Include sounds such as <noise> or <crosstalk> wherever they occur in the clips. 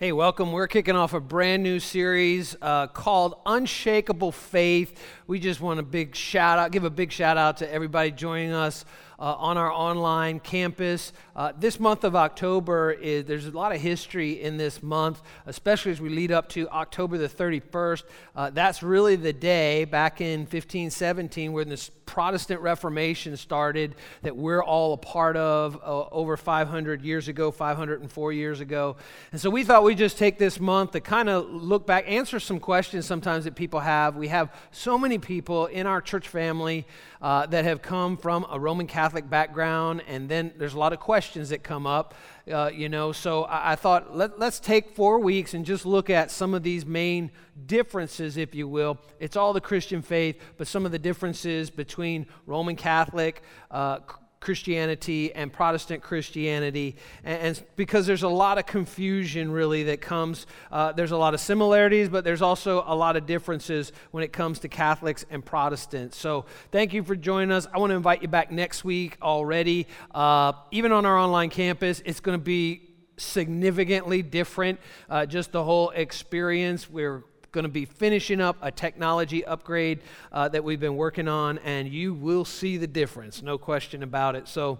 Hey, welcome. We're kicking off a brand new series uh, called Unshakable Faith. We just want a big shout out, give a big shout out to everybody joining us uh, on our online campus. Uh, this month of October, is, there's a lot of history in this month, especially as we lead up to October the 31st. Uh, that's really the day back in 1517 when this Protestant Reformation started that we're all a part of uh, over 500 years ago, 504 years ago. And so we thought we'd just take this month to kind of look back, answer some questions sometimes that people have. We have so many people in our church family uh, that have come from a Roman Catholic background, and then there's a lot of questions that come up, uh, you know. So I, I thought let, let's take four weeks and just look at some of these main differences, if you will. It's all the Christian faith, but some of the differences between Roman Catholic, uh, Christianity and Protestant Christianity, and, and, because there's a lot of confusion really that comes. Uh, there's a lot of similarities, but there's also a lot of differences when it comes to Catholics and Protestants. So thank you for joining us. I want to invite you back next week already. Uh, even on our online campus, it's going to be significantly different. Uh, just the whole experience. We're going to be finishing up a technology upgrade uh, that we've been working on, and you will see the difference, no question about it. So,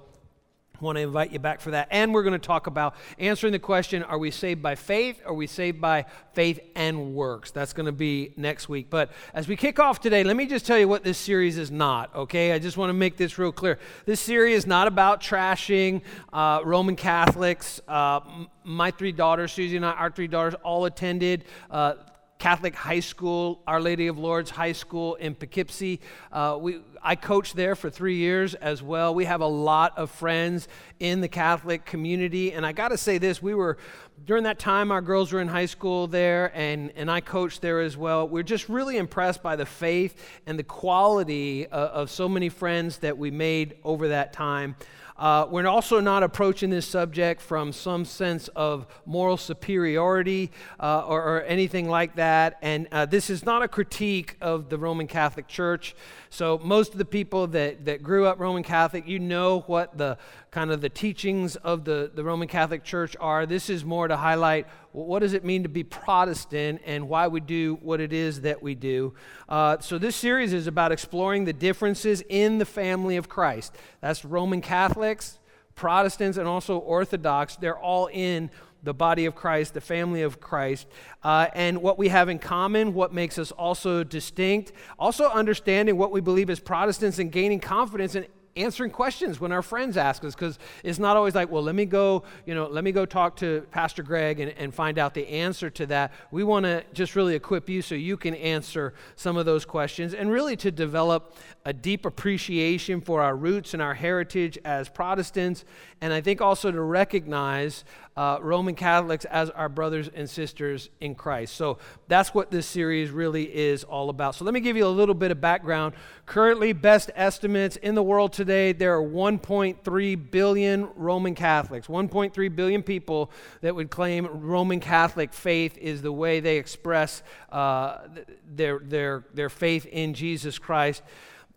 I want to invite you back for that. And we're going to talk about answering the question are we saved by faith? Are we saved by faith and works? That's going to be next week. But as we kick off today, let me just tell you what this series is not, okay? I just want to make this real clear. This series is not about trashing uh, Roman Catholics. Uh, my three daughters, Susie and I, our three daughters, all attended uh, Catholic High School, Our Lady of Lourdes High School in Poughkeepsie. Uh, we, I coached there for three years as well. We have a lot of friends in the Catholic community. And I got to say this we were, during that time, our girls were in high school there, and, and I coached there as well. We're just really impressed by the faith and the quality of, of so many friends that we made over that time. Uh, we're also not approaching this subject from some sense of moral superiority uh, or, or, anything like that. And uh, this is not a critique of the Roman Catholic Church. So, most of the people that, that grew up Roman Catholic, you know what the kind of the teachings of the, the Roman Catholic Church are. This is more to highlight what does it mean to be Protestant and why we do what it is that we do. Uh, so, this series is about exploring the differences in the family of Christ. That's Roman Catholics, Protestants, and also Orthodox. They're all in the body of Christ, the family of Christ, uh, and what we have in common, what makes us also distinct, also understanding what we believe as Protestants and gaining confidence in answering questions when our friends ask us because it's not always like well let me go you know let me go talk to pastor greg and, and find out the answer to that we want to just really equip you so you can answer some of those questions and really to develop a deep appreciation for our roots and our heritage as protestants. And i think also to recognize uh, Roman Catholics as our brothers and sisters in Christ. So that's what this series really is all about. So let me give you a little bit of background. Currently, best estimates in the world today, there are 1.3 billion Roman Catholics, 1.3 billion people that would claim Roman Catholic faith is the way they express uh, their, their, their faith in Jesus Christ.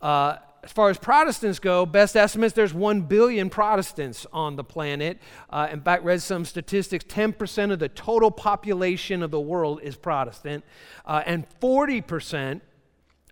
Uh, as far as Protestants go, best estimates, there's 1 billion Protestants on the planet. Uh, in fact, read some statistics 10% of the total population of the world is Protestant, uh, and 40%,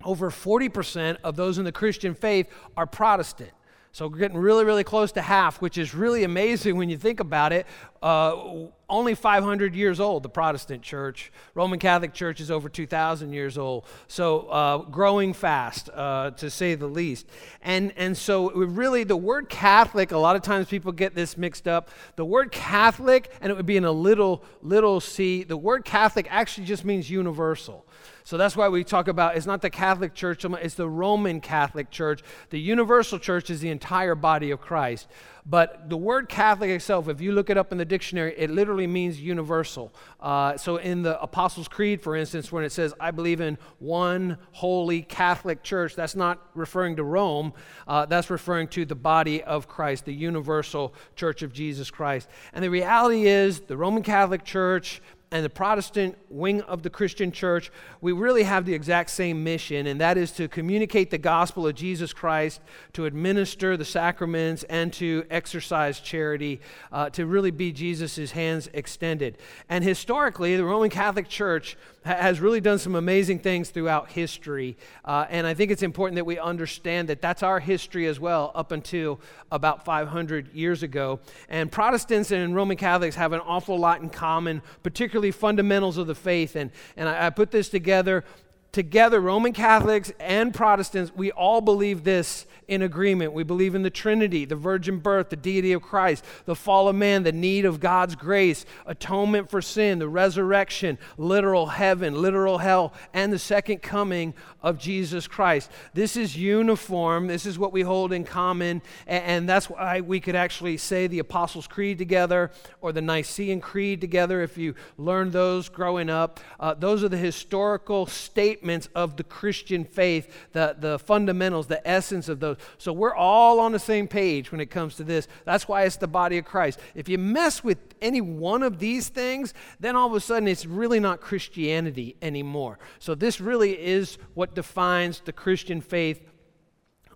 over 40% of those in the Christian faith are Protestant. So we're getting really, really close to half, which is really amazing when you think about it. Uh, only 500 years old, the Protestant church. Roman Catholic Church is over 2,000 years old. So uh, growing fast, uh, to say the least. And, and so really the word Catholic, a lot of times people get this mixed up. The word Catholic, and it would be in a little, little c, the word Catholic actually just means universal. So that's why we talk about it's not the Catholic Church, it's the Roman Catholic Church. The universal church is the entire body of Christ. But the word Catholic itself, if you look it up in the dictionary, it literally means universal. Uh, so in the Apostles' Creed, for instance, when it says, I believe in one holy Catholic church, that's not referring to Rome, uh, that's referring to the body of Christ, the universal church of Jesus Christ. And the reality is, the Roman Catholic Church and the Protestant wing of the Christian church, we really have the exact same mission, and that is to communicate the gospel of Jesus Christ, to administer the sacraments, and to exercise charity, uh, to really be Jesus' hands extended. And historically, the Roman Catholic Church has really done some amazing things throughout history. Uh, and I think it's important that we understand that that's our history as well, up until about 500 years ago. And Protestants and Roman Catholics have an awful lot in common, particularly fundamentals of the faith. And, and I, I put this together together, Roman Catholics and Protestants, we all believe this in agreement. We believe in the Trinity, the virgin birth, the deity of Christ, the fall of man, the need of God's grace, atonement for sin, the resurrection, literal heaven, literal hell, and the second coming of Jesus Christ. This is uniform. This is what we hold in common. And, that's why we could actually say the Apostles' Creed together or the Nicene Creed together if you learned those growing up. Uh, those are the historical statements of the Christian faith, the, the fundamentals, the essence of those. So we're all on the same page when it comes to this. That's why it's the body of Christ. If you mess with any one of these things, then all of a sudden it's really not Christianity anymore. So this really is what defines the Christian faith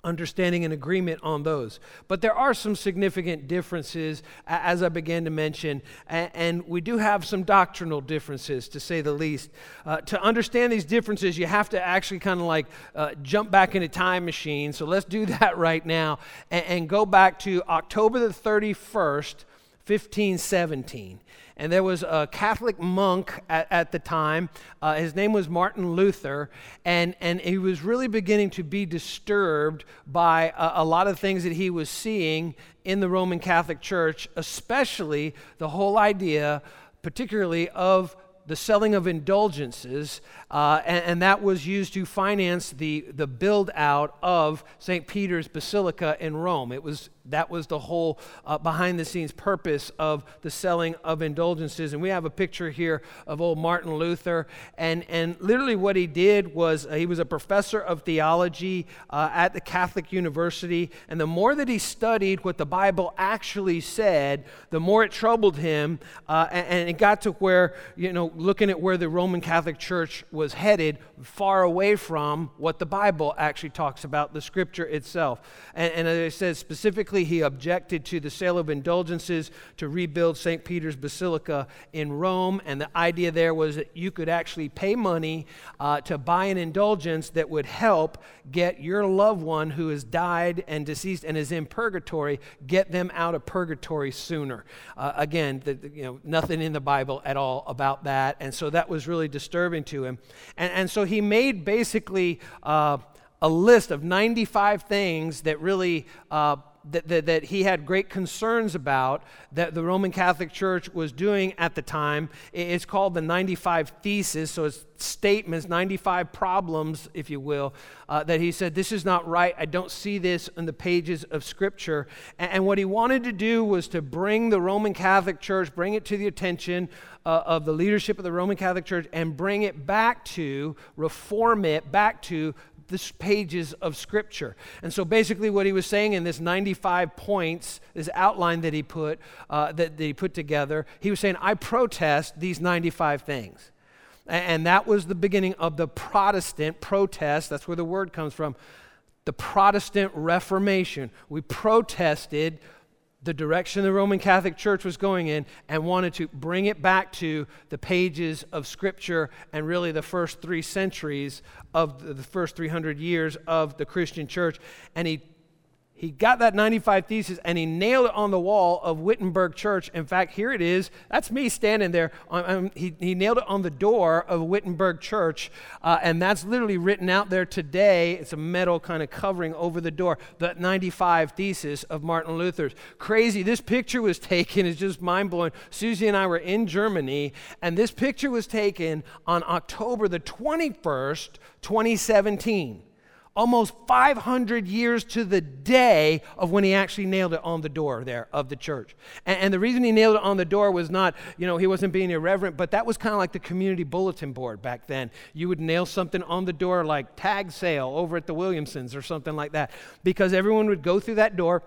understanding and agreement on those. But there are some significant differences, as I began to mention, and we do have some doctrinal differences, to say the least. Uh, to understand these differences, you have to actually kind of like uh, jump back in a time machine. So let's do <laughs> that right now and, and go back to October the 31st, 1517 and there was a Catholic monk at, at the time. Uh, his name was Martin Luther, and, and he was really beginning to be disturbed by a, a lot of things that he was seeing in the Roman Catholic Church, especially the whole idea, particularly of the selling of indulgences, uh, and, and, that was used to finance the, the build out of St. Peter's Basilica in Rome. It was that was the whole uh, behind the scenes purpose of the selling of indulgences. And we have a picture here of old Martin Luther. And, and literally, what he did was uh, he was a professor of theology uh, at the Catholic University. And the more that he studied what the Bible actually said, the more it troubled him. Uh, and, and it got to where, you know, looking at where the Roman Catholic Church was headed, far away from what the Bible actually talks about, the scripture itself. And, and as I said, specifically, he objected to the sale of indulgences to rebuild St. Peter's Basilica in Rome. And the idea there was that you could actually pay money uh, to buy an indulgence that would help get your loved one who has died and deceased and is in purgatory, get them out of purgatory sooner. Uh, again, the, the, you know, nothing in the Bible at all about that. And so that was really disturbing to him. And, and so he made basically uh, a list of 95 things that really uh, that, that, that, he had great concerns about that the Roman Catholic Church was doing at the time. It's called the 95 Thesis, so it's statements, 95 problems, if you will, uh, that he said, This is not right. I don't see this in the pages of Scripture. And, and what he wanted to do was to bring the Roman Catholic Church, bring it to the attention uh, of the leadership of the Roman Catholic Church, and bring it back to, reform it back to the pages of Scripture. And so basically, what he was saying in this 95 points, this outline that he put uh, that, that he put together, he was saying, "I protest these 95 things." And that was the beginning of the Protestant protest. That's where the word comes from. The Protestant Reformation. We protested the direction the Roman Catholic Church was going in and wanted to bring it back to the pages of Scripture and really the first three centuries of the first 300 years of the Christian church. And he he got that 95 thesis and he nailed it on the wall of Wittenberg Church. In fact, here it is. That's me standing there. Um, he, he nailed it on the door of Wittenberg Church, uh, and that's literally written out there today. It's a metal kind of covering over the door. The 95 thesis of Martin Luther's. Crazy. This picture was taken, it's just mind blowing. Susie and I were in Germany, and this picture was taken on October the 21st, 2017 almost 500 years to the day of when he actually nailed it on the door there of the church. And, and the reason he nailed it on the door was not, you know, he wasn't being irreverent, but that was kind of like the community bulletin board back then. You would nail something on the door like tag sale over at the Williamsons or something like that, because everyone would go through that door,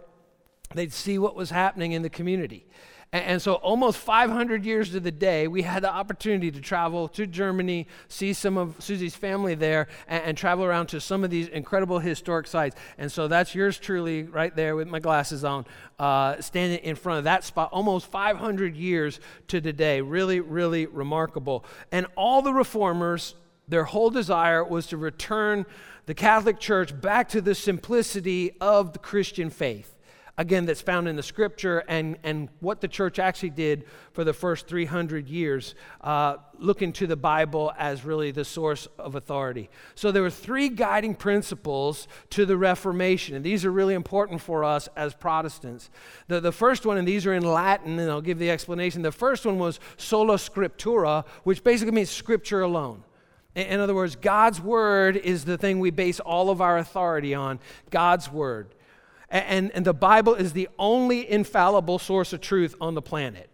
they'd see what was happening in the community. And, so, almost 500 years to the day, we had the opportunity to travel to Germany, see some of Susie's family there, and, and, travel around to some of these incredible historic sites. And so, that's yours truly right there with my glasses on, uh, standing in front of that spot, almost 500 years to the day. Really, really remarkable. And all the reformers, their whole desire was to return the Catholic Church back to the simplicity of the Christian faith again, that's found in the scripture and, and what the church actually did for the first 300 years, uh, looking to the Bible as really the source of authority. So there were three guiding principles to the Reformation, and these are really important for us as Protestants. The, the first one, and these are in Latin, and I'll give the explanation. The first one was sola scriptura, which basically means scripture alone. In other words, God's word is the thing we base all of our authority on. God's word. And, and the Bible is the only infallible source of truth on the planet.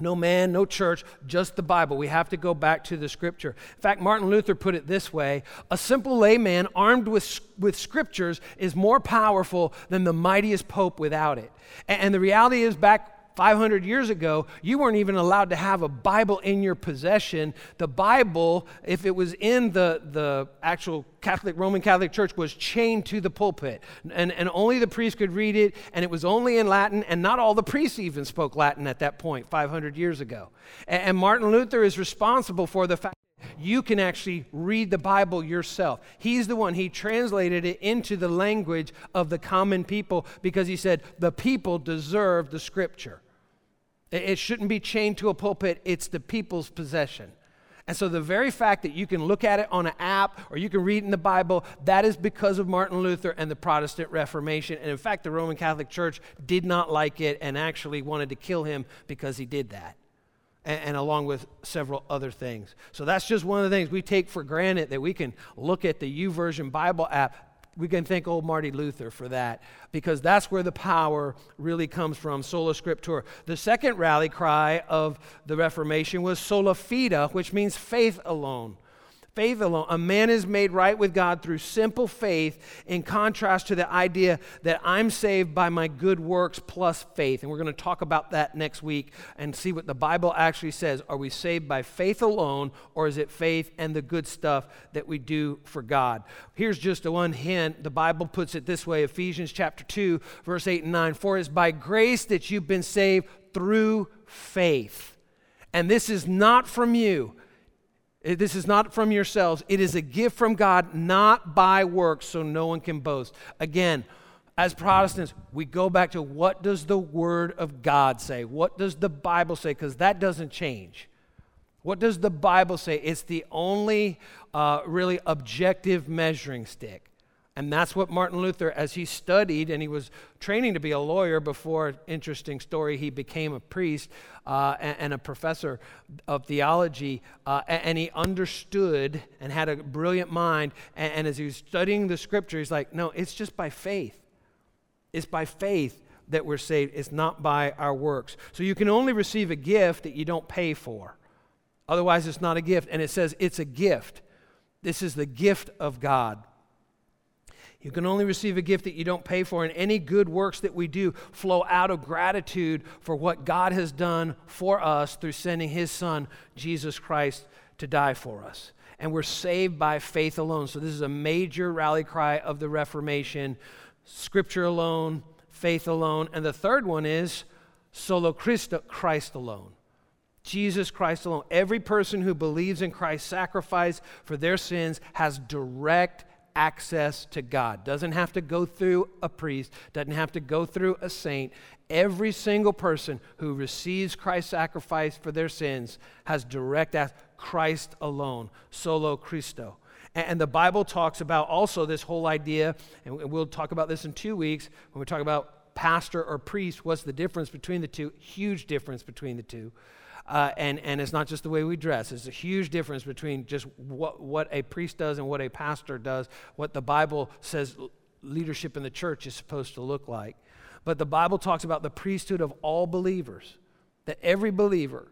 No man, no church, just the Bible. We have to go back to the scripture. In fact, Martin Luther put it this way A simple layman armed with, with scriptures is more powerful than the mightiest pope without it. And, and the reality is, back 500 years ago, you weren't even allowed to have a Bible in your possession. The Bible, if it was in the, the actual Catholic, Roman Catholic Church, was chained to the pulpit. And, and only the priest could read it, and it was only in Latin, and not all the priests even spoke Latin at that point, 500 years ago. And, and Martin Luther is responsible for the fact you can actually read the Bible yourself. He's the one, he translated it into the language of the common people because he said the people deserve the scripture. It shouldn't be chained to a pulpit, it's the people's possession. And so, the very fact that you can look at it on an app or you can read in the Bible, that is because of Martin Luther and the Protestant Reformation. And in fact, the Roman Catholic Church did not like it and actually wanted to kill him because he did that and, and, along with several other things. So that's just one of the things we take for granted that we can look at the YouVersion Bible app. We can thank old Marty Luther for that because that's where the power really comes from, sola scriptura. The second rally cry of the Reformation was sola fide, which means faith alone. Faith alone. A man is made right with God through simple faith, in contrast to the idea that I'm saved by my good works plus faith. And we're going to talk about that next week and see what the Bible actually says. Are we saved by faith alone, or is it faith and the good stuff that we do for God? Here's just one hint. The Bible puts it this way Ephesians chapter 2, verse 8 and 9. For it is by grace that you've been saved through faith. And this is not from you. This is not from yourselves. It is a gift from God, not by works, so no one can boast. Again, as Protestants, we go back to what does the Word of God say? What does the Bible say? Because that doesn't change. What does the Bible say? It's the only uh, really objective measuring stick. And that's what Martin Luther, as he studied and he was training to be a lawyer before, interesting story, he became a priest uh, and, and, a professor of theology. Uh, and, and, he understood and had a brilliant mind. And, and as he was studying the scripture, he's like, no, it's just by faith. It's by faith that we're saved, it's not by our works. So you can only receive a gift that you don't pay for. Otherwise, it's not a gift. And it says it's a gift. This is the gift of God. You can only receive a gift that you don't pay for, and any good works that we do flow out of gratitude for what God has done for us through sending His Son, Jesus Christ, to die for us. And we're saved by faith alone. So, this is a major rally cry of the Reformation Scripture alone, faith alone. And the third one is solo Christo, Christ alone. Jesus Christ alone. Every person who believes in Christ's sacrifice for their sins has direct access to God. Doesn't have to go through a priest, doesn't have to go through a saint. Every single person who receives Christ's sacrifice for their sins has direct access. Christ alone, solo Christo. And the Bible talks about also this whole idea, and we'll talk about this in two weeks when we talk about pastor or priest. What's the difference between the two? Huge difference between the two. Uh, and, and it's not just the way we dress. It's a huge difference between just what, what a priest does and what a pastor does, what the Bible says leadership in the church is supposed to look like. But the Bible talks about the priesthood of all believers, that every believer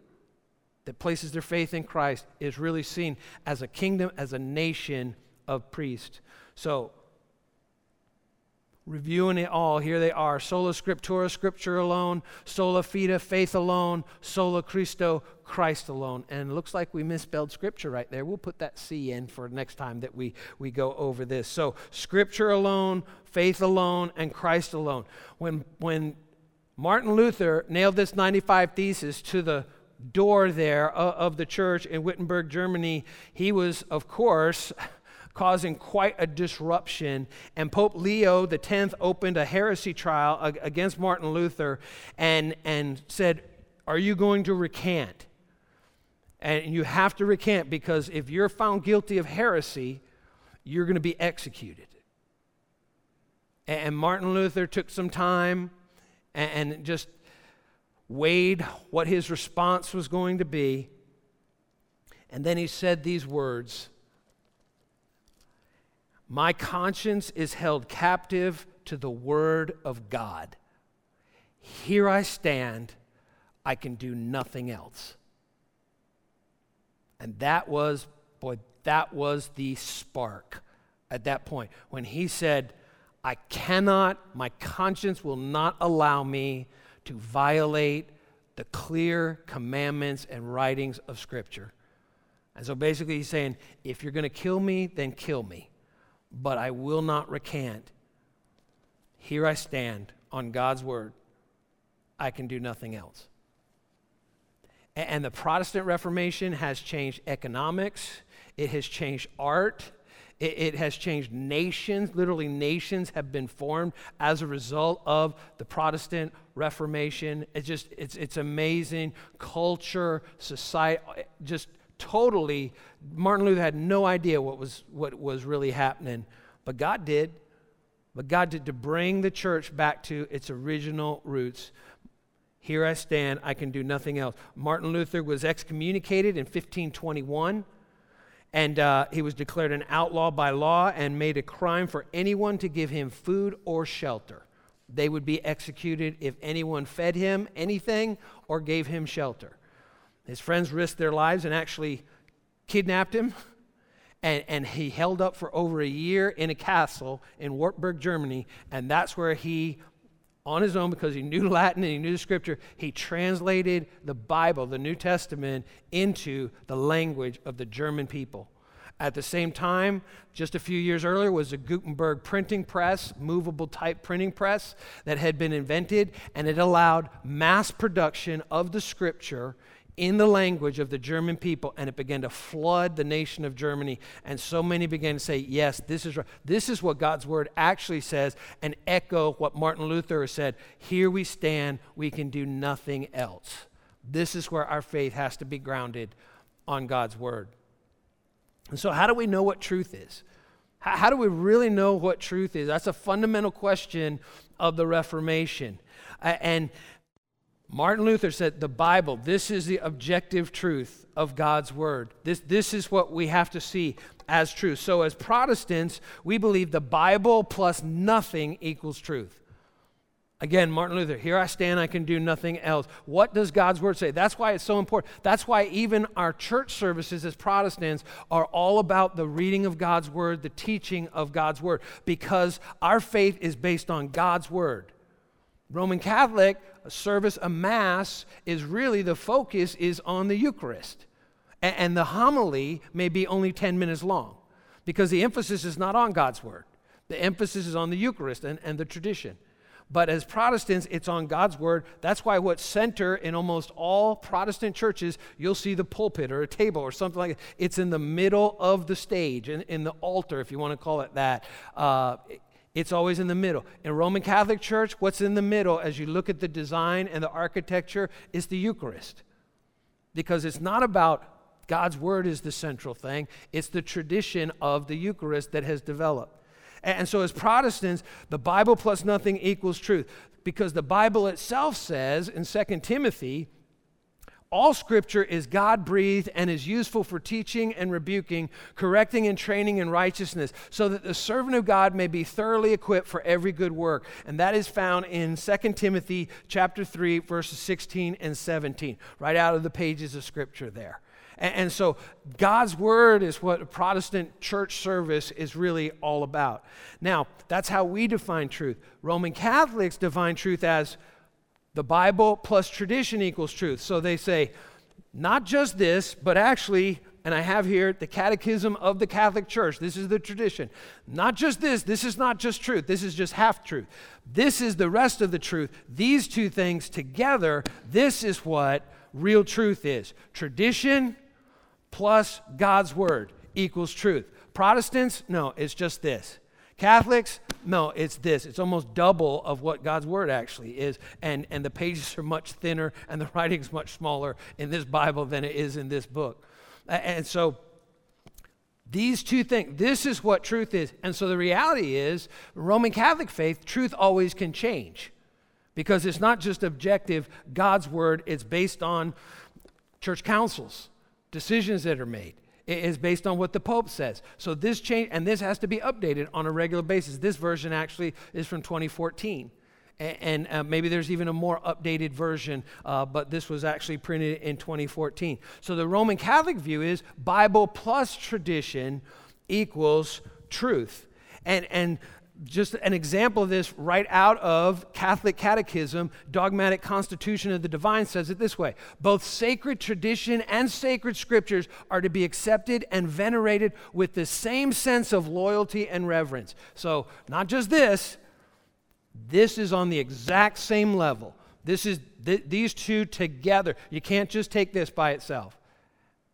that places their faith in Christ is really seen as a kingdom, as a nation of priests. So, reviewing it all, here they are sola scriptura, scripture alone, sola fide, faith alone, sola Christo, Christ alone. And it looks like we misspelled scripture right there. We'll put that C in for next time that we, we go over this. So, scripture alone, faith alone, and Christ alone. When, when Martin Luther nailed this 95 thesis to the door there of the church in Wittenberg, Germany, he was, of course, <laughs> causing quite a disruption. And Pope Leo X opened a heresy trial against Martin Luther and, and said, Are you going to recant? And you have to recant because if you're found guilty of heresy, you're going to be executed. And Martin Luther took some time and just weighed what his response was going to be. And then he said these words My conscience is held captive to the word of God. Here I stand, I can do nothing else. And that was, boy, that was the spark at that point when he said, I cannot, my conscience will not allow me to violate the clear commandments and writings of Scripture. And so basically, he's saying, if you're going to kill me, then kill me. But I will not recant. Here I stand on God's word. I can do nothing else. And the Protestant Reformation has changed economics, it has changed art, it, has changed nations. Literally, nations have been formed as a result of the Protestant Reformation. It's just, it's, it's amazing. Culture, society, just totally. Martin Luther had no idea what was, what was really happening, but God did. But God did to bring the church back to its original roots. Here I stand, I can do nothing else. Martin Luther was excommunicated in 1521, and uh, he was declared an outlaw by law and made a crime for anyone to give him food or shelter. They would be executed if anyone fed him anything or gave him shelter. His friends risked their lives and actually kidnapped him. <laughs> And, and he held up for over a year in a castle in Wartburg, Germany. And that's where he on his own because he knew <laughs> Latin and he knew the scripture, he translated the Bible, the New Testament, into the language of the German people. At the same time, just a few years earlier, was a Gutenberg printing press, movable type printing press that had been invented, and it allowed mass production of the scripture in the language of the German people, and it began to flood the nation of Germany. And so many began to say, Yes, this is right. This is what God's word actually says, and echo what Martin Luther said Here we stand, we can do nothing else. This is where our faith has to be grounded on God's word. And so, how do we know what truth is? How, do we really know what truth is? That's a fundamental question of the Reformation. And Martin Luther said the Bible, this is the objective truth of God's Word. This, this is what we have to see as truth. So, as Protestants, we believe the Bible plus nothing equals truth. Again, Martin Luther, here I stand, I can do nothing else. What does God's Word say? That's why it's so important. That's why even our church services as Protestants are all about the reading of God's Word, the teaching of God's Word, because our faith is based on God's Word. Roman Catholic service, a mass, is really the focus is on the Eucharist. And, and the homily may be only 10 minutes long because the emphasis is not on God's word. The emphasis is on the Eucharist and, and the tradition. But as Protestants, it's on God's word. That's why what center in almost all Protestant churches, you'll see the pulpit or a table or something like that. It's in the middle of the stage, in, in the altar, if you want to call it that. Uh, it's always in the middle. In Roman Catholic Church, what's in the middle as you look at the design and the architecture is the Eucharist. Because it's not about God's word is the central thing, it's the tradition of the Eucharist that has developed. And so, as Protestants, the Bible plus nothing equals truth. Because the Bible itself says in 2 Timothy all scripture is God breathed and is useful for teaching and rebuking, correcting and training in righteousness, so that the servant of God may be thoroughly equipped for every good work. And that is found in 2 Timothy chapter 3 verses 16 and 17, right out of the pages of scripture there. And, and so God's word is what a Protestant church service is really all about. Now, that's how we define truth. Roman Catholics define truth as the Bible plus tradition equals truth. So they say, not just this, but actually, and I have here the Catechism of the Catholic Church. This is the tradition. Not just this, this is not just truth, this is just half truth. This is the rest of the truth. These two things together, this is what real truth is. Tradition plus God's Word equals truth. Protestants, no, it's just this. Catholics, no, it's this. It's almost double of what God's word actually is. And, and the pages are much thinner and the <laughs> writing's much smaller in this Bible than it is in this book. And so these two things, this is what truth is. And so the reality is, Roman Catholic faith, truth always can change because it's not just objective God's word, it's based on church councils, decisions that are made. Is based on what the Pope says. So this change, and this has to be updated on a regular basis. This version actually is from 2014. And, and uh, maybe there's even a more updated version, uh, but this was actually printed in 2014. So the Roman Catholic view is Bible plus tradition equals truth. And, and just an example of this right out of Catholic Catechism, Dogmatic Constitution of the Divine says it this way Both sacred tradition and sacred scriptures are to be accepted and venerated with the same sense of loyalty and reverence. So, not just this, this is on the exact same level. This is th- these two together. You can't just take this by itself.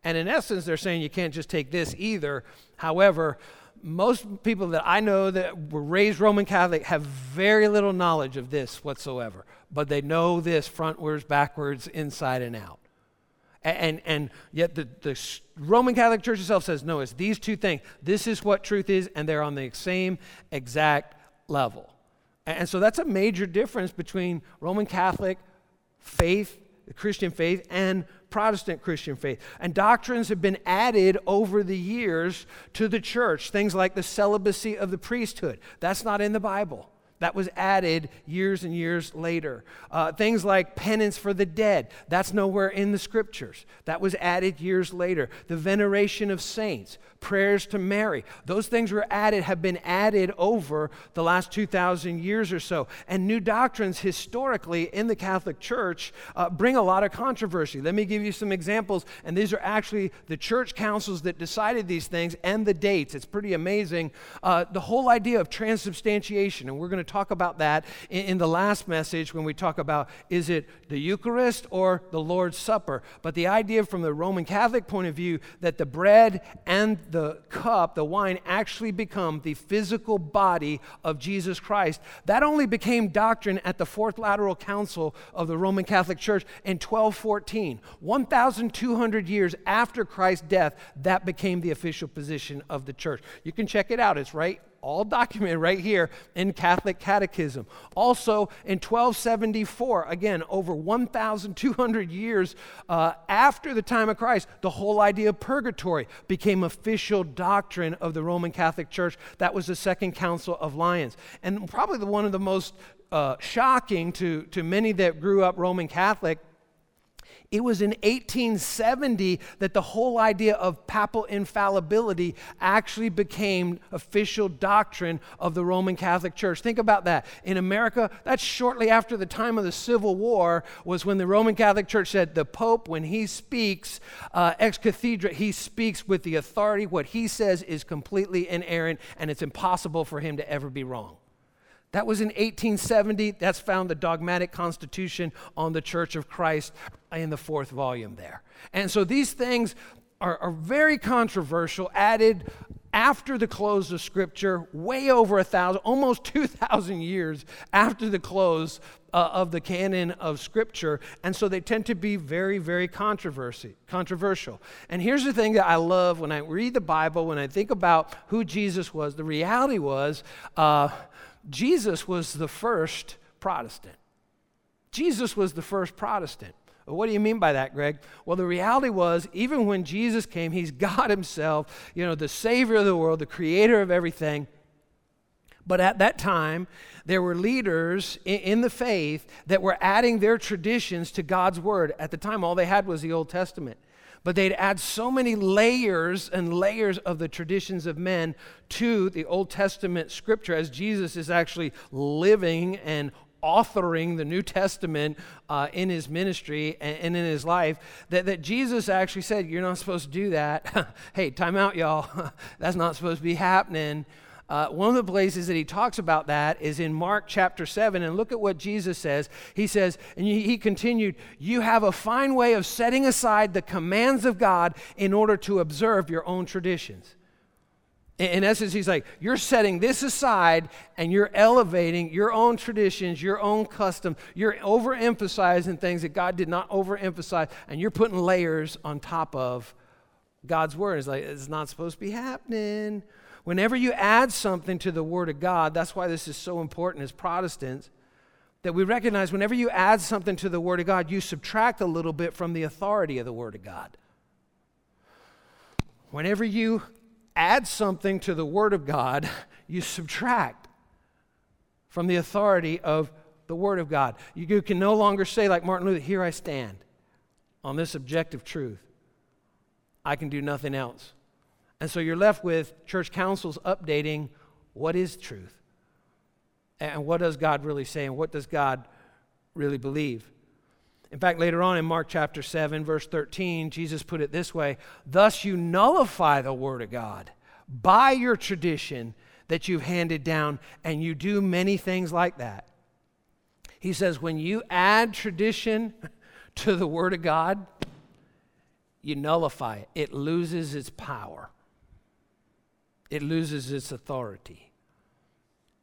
And in essence, they're saying you can't just take this either. However, most people that I know that were raised Roman Catholic have very little knowledge of this whatsoever, but they know this frontwards, backwards, inside and out. And, and, yet the, the Roman Catholic Church itself says, no, it's these two things. This is what truth is, and they're on the same exact level. And, and so that's a major difference between Roman Catholic faith, the Christian faith, and Protestant Christian faith. And doctrines have been added over the years to the church, things like the celibacy of the priesthood. That's not in the Bible. That was added years and years later. Uh, things like penance for the dead, that's nowhere in the scriptures. That was added years later. The veneration of saints, prayers to Mary, those things were added, have been added over the last 2,000 years or so. And new doctrines historically in the Catholic Church uh, bring a lot of controversy. Let me give you some examples. And these are actually the church councils that decided these things and the dates. It's pretty amazing. Uh, the whole idea of transubstantiation, and we're going to talk about that in, in, the last message when we talk about is it the Eucharist or the Lord's Supper. But the idea from the Roman Catholic point of view that the bread and the cup, the wine, actually become the physical body of Jesus Christ, that only became doctrine at the Fourth Lateran Council of the Roman Catholic Church in 1214. 1,200 years after Christ's death, that became the official position of the church. You can check it out, it's right all documented right here in Catholic Catechism. Also in 1274, again, over 1,200 years uh, after the time of Christ, the whole idea of purgatory became official doctrine of the Roman Catholic Church. That was the Second Council of Lyons. And probably the, one of the most uh, shocking to, to many that grew up Roman Catholic it was in 1870 that the whole idea of papal infallibility actually became official doctrine of the Roman Catholic Church. Think about that. In America, that's shortly after the time of the Civil War, was when the Roman Catholic Church said the Pope, when he speaks uh, ex cathedra, he speaks with the authority. What he says is completely inerrant, and it's impossible for him to ever be wrong. That was in 1870. That's found the dogmatic constitution on the Church of Christ in the fourth volume there. And so these things are, are very controversial, added after the close of Scripture, way over a thousand, almost 2,000 years after the close uh, of the canon of Scripture. And so they tend to be very, very controversy, controversial. And here's the thing that I love when I read the Bible, when I think about who Jesus was, the reality was, uh, Jesus was the first Protestant. Jesus was the first Protestant. what do you mean by that, Greg? Well, the reality was, even when Jesus came, he's <laughs> God himself, you know, the Savior of the world, the creator of everything. But at that time, there were leaders in, the faith that were adding their traditions to God's word. At the time, all they had was the Old Testament. But they'd add so many layers and layers of the traditions of men to the Old Testament scripture as Jesus is actually living and authoring the New Testament uh, in his ministry and, and, in his life, that, that Jesus actually said, You're not supposed to do that. <laughs> hey, time out, y'all. <laughs> That's not supposed to be happening. Uh, one of the places that he talks about that is in Mark chapter 7. And look at what Jesus says. He says, and he continued, You have a fine way of setting aside the commands of God in order to observe your own traditions. In essence, he's like, You're setting this aside and you're elevating your own traditions, your own custom. You're overemphasizing things that God did not overemphasize, and you're putting layers on top of God's word. It's like, It's not supposed to be happening. Whenever you add something to the Word of God, that's why this is so important as Protestants, that we recognize whenever you add something to the Word of God, you subtract a little bit from the authority of the Word of God. Whenever you add something to the Word of God, <laughs> you subtract from the authority of the Word of God. You can no longer say, like Martin Luther, here I stand on this objective truth. I can do nothing else. And so you're left with church councils updating what is truth and what does God really say and what does God really believe. In fact, later on in Mark chapter 7, verse 13, Jesus put it this way Thus you nullify the word of God by your tradition that you've handed down, and you do many things like that. He says, when you add tradition <laughs> to the word of God, you nullify it, it loses its power it loses its authority.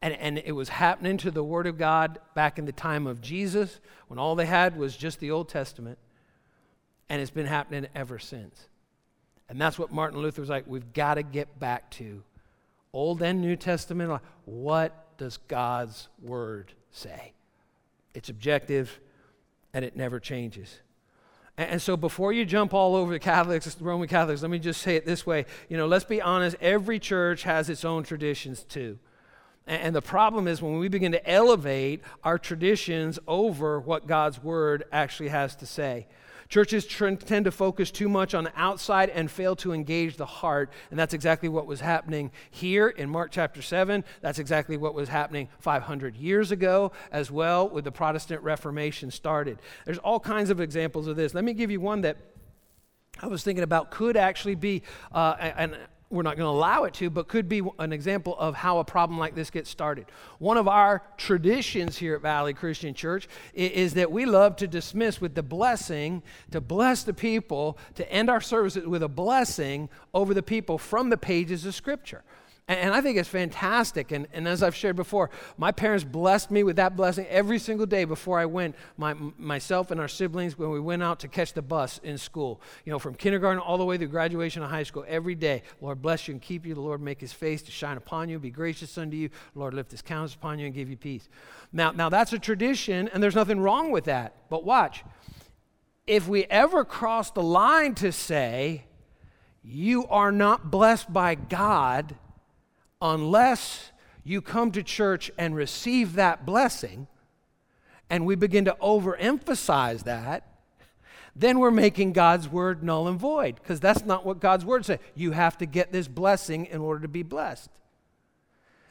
And, and it was happening to the Word of God back in the time of Jesus when all they had was just the Old Testament. And it's been happening ever since. And that's what Martin Luther was like we've got to get back to Old and New Testament. What does God's Word say? It's objective and it never changes. And so before you jump all over the Catholics, Roman Catholics, let me just say it this way. You know, let's be honest, every church has its own traditions too. And the problem is when we begin to elevate our traditions over what God's word actually has to say. Churches tend to focus too much on the outside and fail to engage the heart. And that's exactly what was happening here in Mark chapter 7. That's exactly what was happening 500 years ago as well, with the Protestant Reformation started. There's all kinds of examples of this. Let me give you one that I was thinking about could actually be uh, an we're not going to allow it to, but could be an example of how a problem like this gets started. One of our traditions here at Valley Christian Church is that we love to dismiss with the blessing, to bless the people, to end our services with a blessing over the people from the pages of Scripture. And I think it's fantastic. And, and as I've shared before, my parents blessed me with that blessing every single day before I went, my, myself and our siblings, when we went out to catch the bus in school. You know, from kindergarten all the way through graduation of high school, every day. Lord bless you and keep you. The Lord make his face to shine upon you, be gracious unto you. Lord lift his countenance upon you and give you peace. Now, now that's a tradition, and there's nothing wrong with that. But watch. If we ever cross the line to say, you are not blessed by God, unless you come to church and receive that blessing, and we begin to overemphasize that, then we're making God's word null and void because that's not what God's word says. You have to get this blessing in order to be blessed.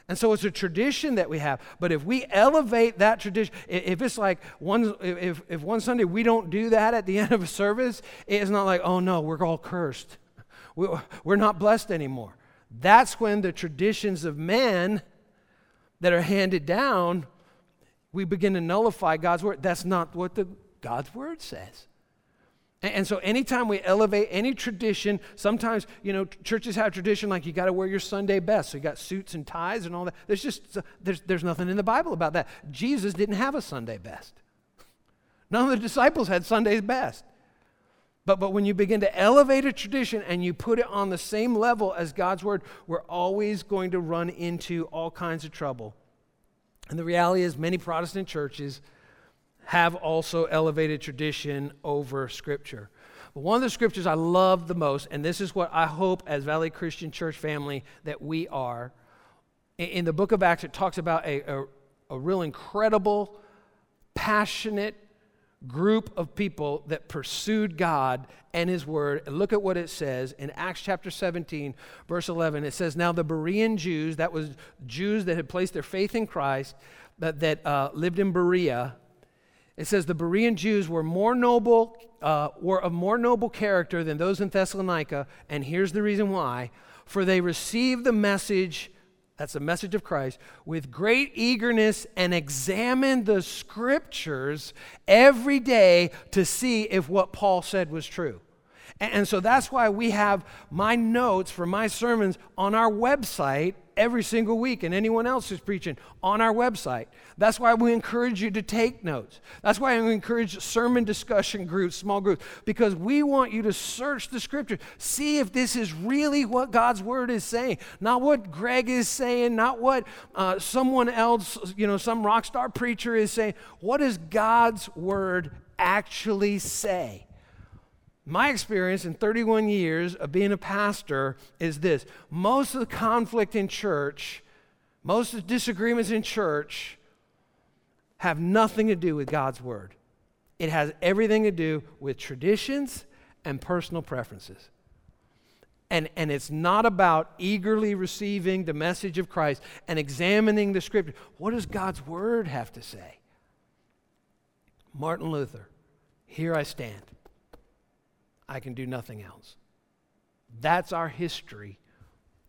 And so it's a tradition that we have. But if we elevate that tradition, if it's like one, if, if one Sunday we don't do that at the end of a service, it's not like, oh no, we're all cursed. We're not blessed anymore. That's when the traditions of men that are handed down, we begin to nullify God's word. That's not what the God's word says. And, so anytime we elevate any tradition, sometimes, you know, churches have tradition like you got to wear your Sunday best. So you got suits and ties and all that. There's just, there's, there's nothing in the Bible about that. Jesus didn't have a Sunday best. None of the disciples had Sunday's best. But, but when you begin to elevate a tradition and you put it on the same level as God's word, we're always going to run into all kinds of trouble. And the reality is, many Protestant churches have also elevated tradition over Scripture. But one of the scriptures I love the most, and this is what I hope as Valley Christian Church family that we are, In the book of Acts, it talks about a, a, a real incredible, passionate group of people that pursued God and His Word. And look at what it says in Acts chapter 17, verse 11. It says, Now the Berean Jews, that was Jews that had placed their faith in Christ, that, that uh, lived in Berea, it says the Berean Jews were more noble, uh, were of more noble character than those in Thessalonica, and here's the reason why: for they received the message that's the message of Christ, with great eagerness and examine the scriptures every day to see if what Paul said was true. And, so that's why we have my notes for my sermons on our website every single week, and anyone else who's preaching on our website. That's why we encourage you to take notes. That's why we encourage sermon discussion groups, small groups, because we want you to search the scripture, see if this is really what God's word is saying, not what Greg is saying, not what uh, someone else, you know, some rock star preacher is saying. What does God's word actually say? My experience in 31 years of being a pastor is this most of the conflict in church, most of the disagreements in church have nothing to do with God's word. It has everything to do with traditions and personal preferences. And, and it's not about eagerly receiving the message of Christ and examining the scripture. What does God's word have to say? Martin Luther, here I stand. I can do nothing else. That's our history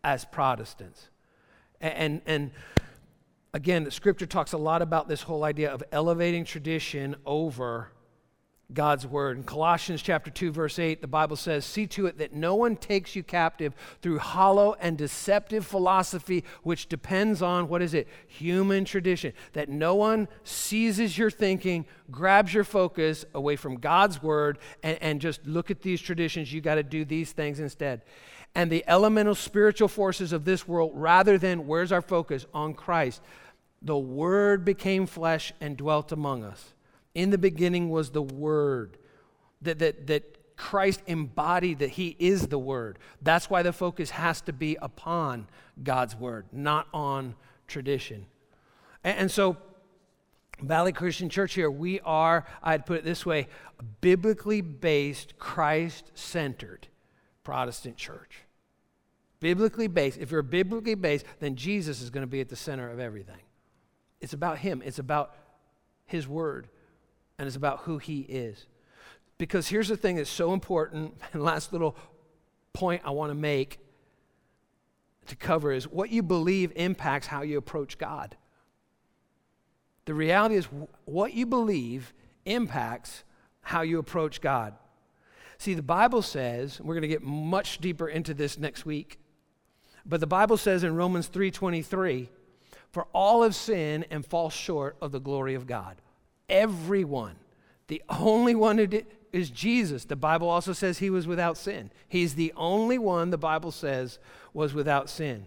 as Protestants. And, and, again, the scripture talks a lot about this whole idea of elevating tradition over God's word. In Colossians chapter 2 verse 8, the Bible says, "See to it that no one takes you captive through hollow and deceptive philosophy which depends on what is it? Human tradition. That no one seizes your thinking, grabs your focus away from God's word and, and just look at these traditions, you got to do these things instead." And the elemental spiritual forces of this world rather than where's our focus on Christ. The word became flesh and dwelt among us. In the beginning was the Word, that, that, that Christ embodied that He is the Word. That's why the focus has to be upon God's Word, not on tradition. And, and so, Valley Christian Church here, we are, I'd put it this way, biblically based, Christ centered Protestant church. Biblically based. If you're biblically based, then Jesus is going to be at the center of everything. It's about Him, it's about His Word and it's about who He is. Because here's the thing that's so important, <laughs> and last little point I want to make to cover is what you believe impacts how you approach God. The reality is, what you believe impacts how you approach God. See, the Bible says, we're going to get much deeper into this next week, but the Bible says in Romans 3:23, "For all have sinned and fall short of the glory of God." Everyone. The only one who did is Jesus. The Bible also says he was without sin. He's the only one the Bible says was without sin.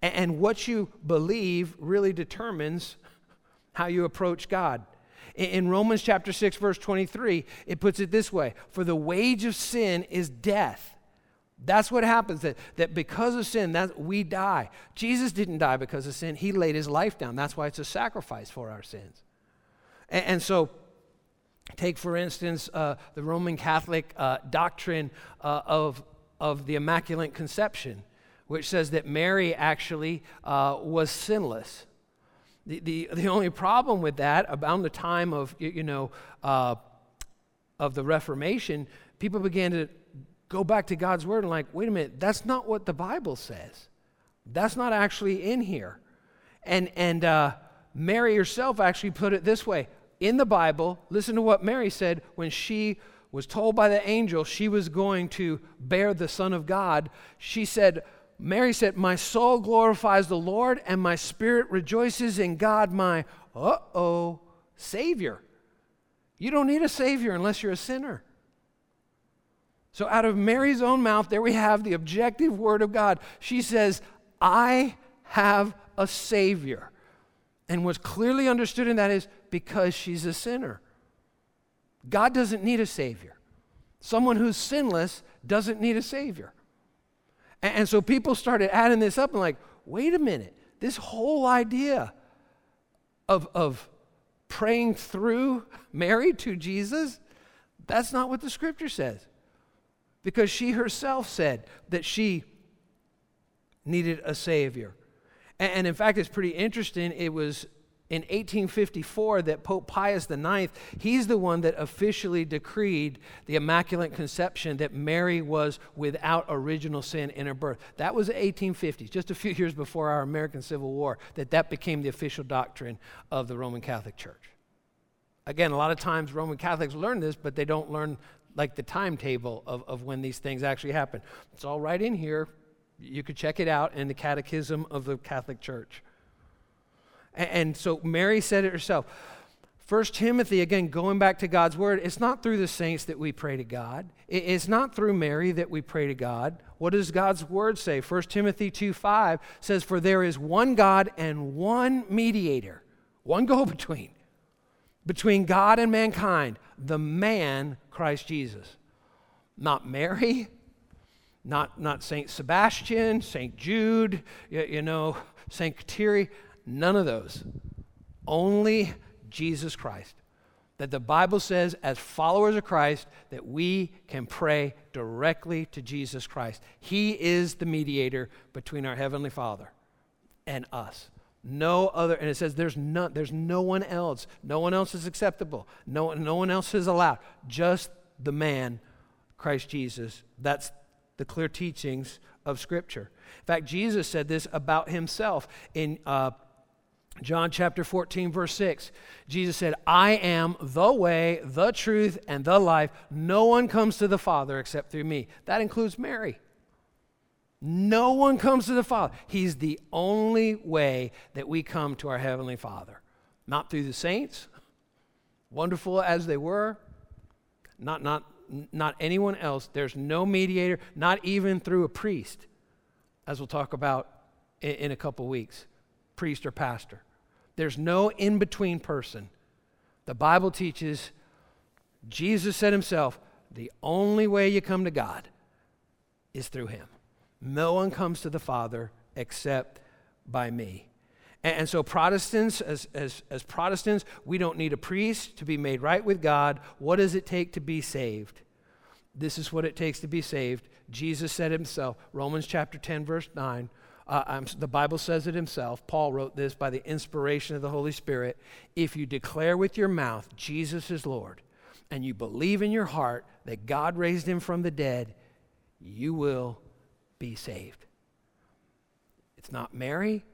And, what you believe really determines how you approach God. In, in Romans chapter 6 verse 23, it puts it this way, for the wage of sin is death. That's what happens that, that because of sin that we die. Jesus didn't die because of sin. He laid his life down. That's why it's a sacrifice for our sins. And, and so, take for instance uh, the Roman Catholic uh, doctrine uh, of, of the Immaculate Conception, which says that Mary actually uh, was sinless. The, the, the only problem with that, about the time of, you, know, uh, of the Reformation, people began to go back to God's Word and like, wait a minute, that's not what the Bible says. That's not actually in here. And, and uh, Mary herself actually put it this way in the Bible, listen to what Mary said when she was told by the angel she was going to bear the Son of God. She said, Mary said, My soul glorifies the Lord, and my spirit rejoices in God, my uh oh Savior. You don't need a Savior unless you're a sinner. So, out of Mary's own mouth, there we have the objective word of God. She says, I have a Savior. And what's clearly understood in that is because she's a sinner. God doesn't need a Savior. Someone who's sinless doesn't need a Savior. And, and so people started adding this up and, like, wait a minute, This whole idea of, of praying through Mary to Jesus, that's not what the scripture says. Because she herself said that she needed a Savior. And, and in fact, it's pretty interesting. It was in 1854 that Pope Pius IX, he's the one that officially decreed the Immaculate Conception that Mary was without original sin in her birth. That was the 1850s, just a few <laughs> years before our American Civil War, that that became the official doctrine of the Roman Catholic Church. Again, a lot of times Roman Catholics learn this, but they don't learn like the timetable of, of when these things actually happen. It's all right in here. You could check it out in the Catechism of the Catholic Church. And, so Mary said it herself. First Timothy, again, going back to God's word, it's not through the saints that we pray to God. It's not through Mary that we pray to God. What does God's word say? First Timothy 2 5 says, For there is one God and one mediator, one go <laughs> between, between God and mankind, the man Christ Jesus. Not Mary, not, not St. Sebastian, St. Jude, you, you know, St. Kateri, none of those. Only Jesus Christ. That the Bible says, as followers of Christ, that we can pray directly to Jesus Christ. He is the mediator between our Heavenly Father and us. No other, and it says there's no, there's no one else. No one else is acceptable. No, no one else is allowed. Just the man, Christ Jesus. That's the clear teachings of Scripture. In fact, Jesus said this about himself in uh, John chapter 14, verse 6. Jesus said, I am the way, the truth, and the life. No one comes to the Father except through me. That includes Mary. No one comes to the Father. He's the only way that we come to our Heavenly Father. Not through the saints, wonderful as they were, not, not, not anyone else. There's no mediator, not even through a priest, as we'll talk about in, in a couple weeks priest or pastor. There's no in between person. The Bible teaches, Jesus said himself, the only way you come to God is through him. No one comes to the Father except by me. And, so, Protestants, as, as, as Protestants, we don't need a priest to be made right with God. What does it take to be saved? This is what it takes to be saved. Jesus said himself, Romans chapter 10, verse 9. Uh, the Bible says it himself. Paul wrote this by the inspiration of the Holy Spirit. If you declare with your mouth Jesus is Lord, and you believe in your heart that God raised him from the dead, you will be saved. It's not Mary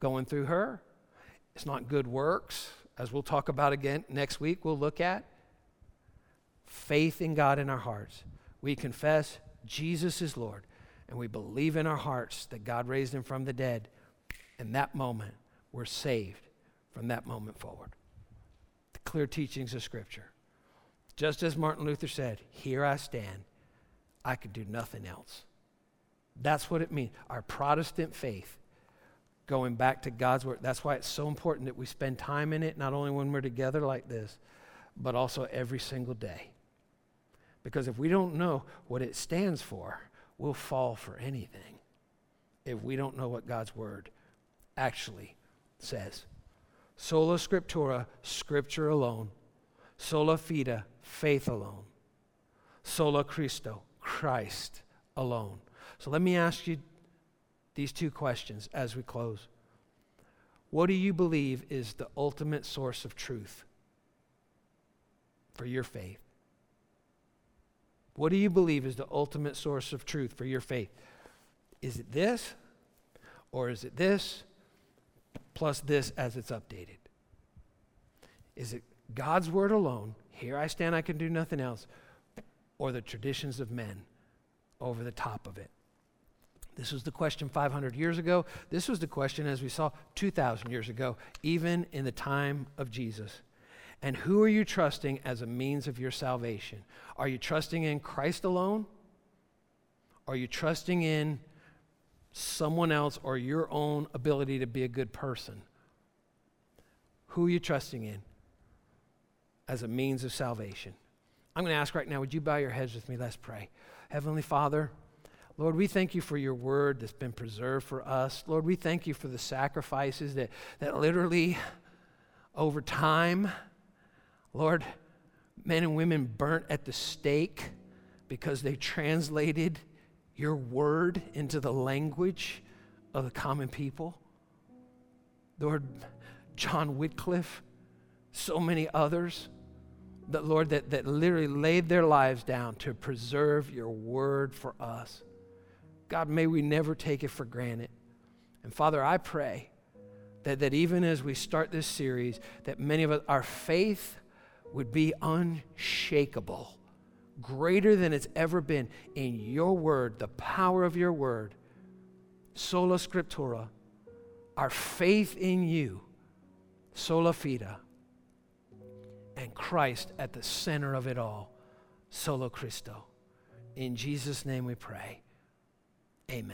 going through her, it's not good works, as we'll talk about again next week, we'll look at. Faith in God in our hearts. We confess Jesus is Lord, and we believe in our hearts that God raised him from the dead. In that moment, we're saved from that moment forward. The clear teachings of Scripture. Just as Martin Luther said, Here I stand, I can do nothing else. That's what it means. Our Protestant faith, going back to God's Word. That's why it's so important that we spend time in it, not only when we're together like this, but also every single day. Because if we don't know what it stands for, we'll fall for anything if we don't know what God's Word actually says. Sola Scriptura, Scripture alone. Sola Fide, faith alone. Sola Christo, Christ alone. So let me ask you these two questions as we close. What do you believe is the ultimate source of truth for your faith? What do you believe is the ultimate source of truth for your faith? Is it this, or is it this, plus this as it's updated? Is it God's word alone, here I stand, I can do nothing else, or the traditions of men over the top of it? This was the question 500 years ago. This was the question, as we saw, 2,000 years ago, even in the time of Jesus. And who are you trusting as a means of your salvation? Are you trusting in Christ alone? Are you trusting in someone else or your own ability to be a good person? Who are you trusting in as a means of salvation? I'm going to ask right now, would you bow your heads with me? Let's pray. Heavenly Father, Lord, we thank you for your word that's been preserved for us. Lord, we thank you for the sacrifices that, that literally, over time, Lord, men and women burnt at the stake because they translated your word into the language of the common people. Lord, John Wycliffe, so many others, that Lord, that, that literally laid their lives down to preserve your word for us. God, may we never take it for granted. And Father, I pray that, that even as we start this series, that many of us, our faith would be unshakable, greater than it's ever been in your word, the power of your word. Sola Scriptura, our faith in you, sola fide, and Christ at the center of it all, solo Christo. In Jesus' name we pray. Amen.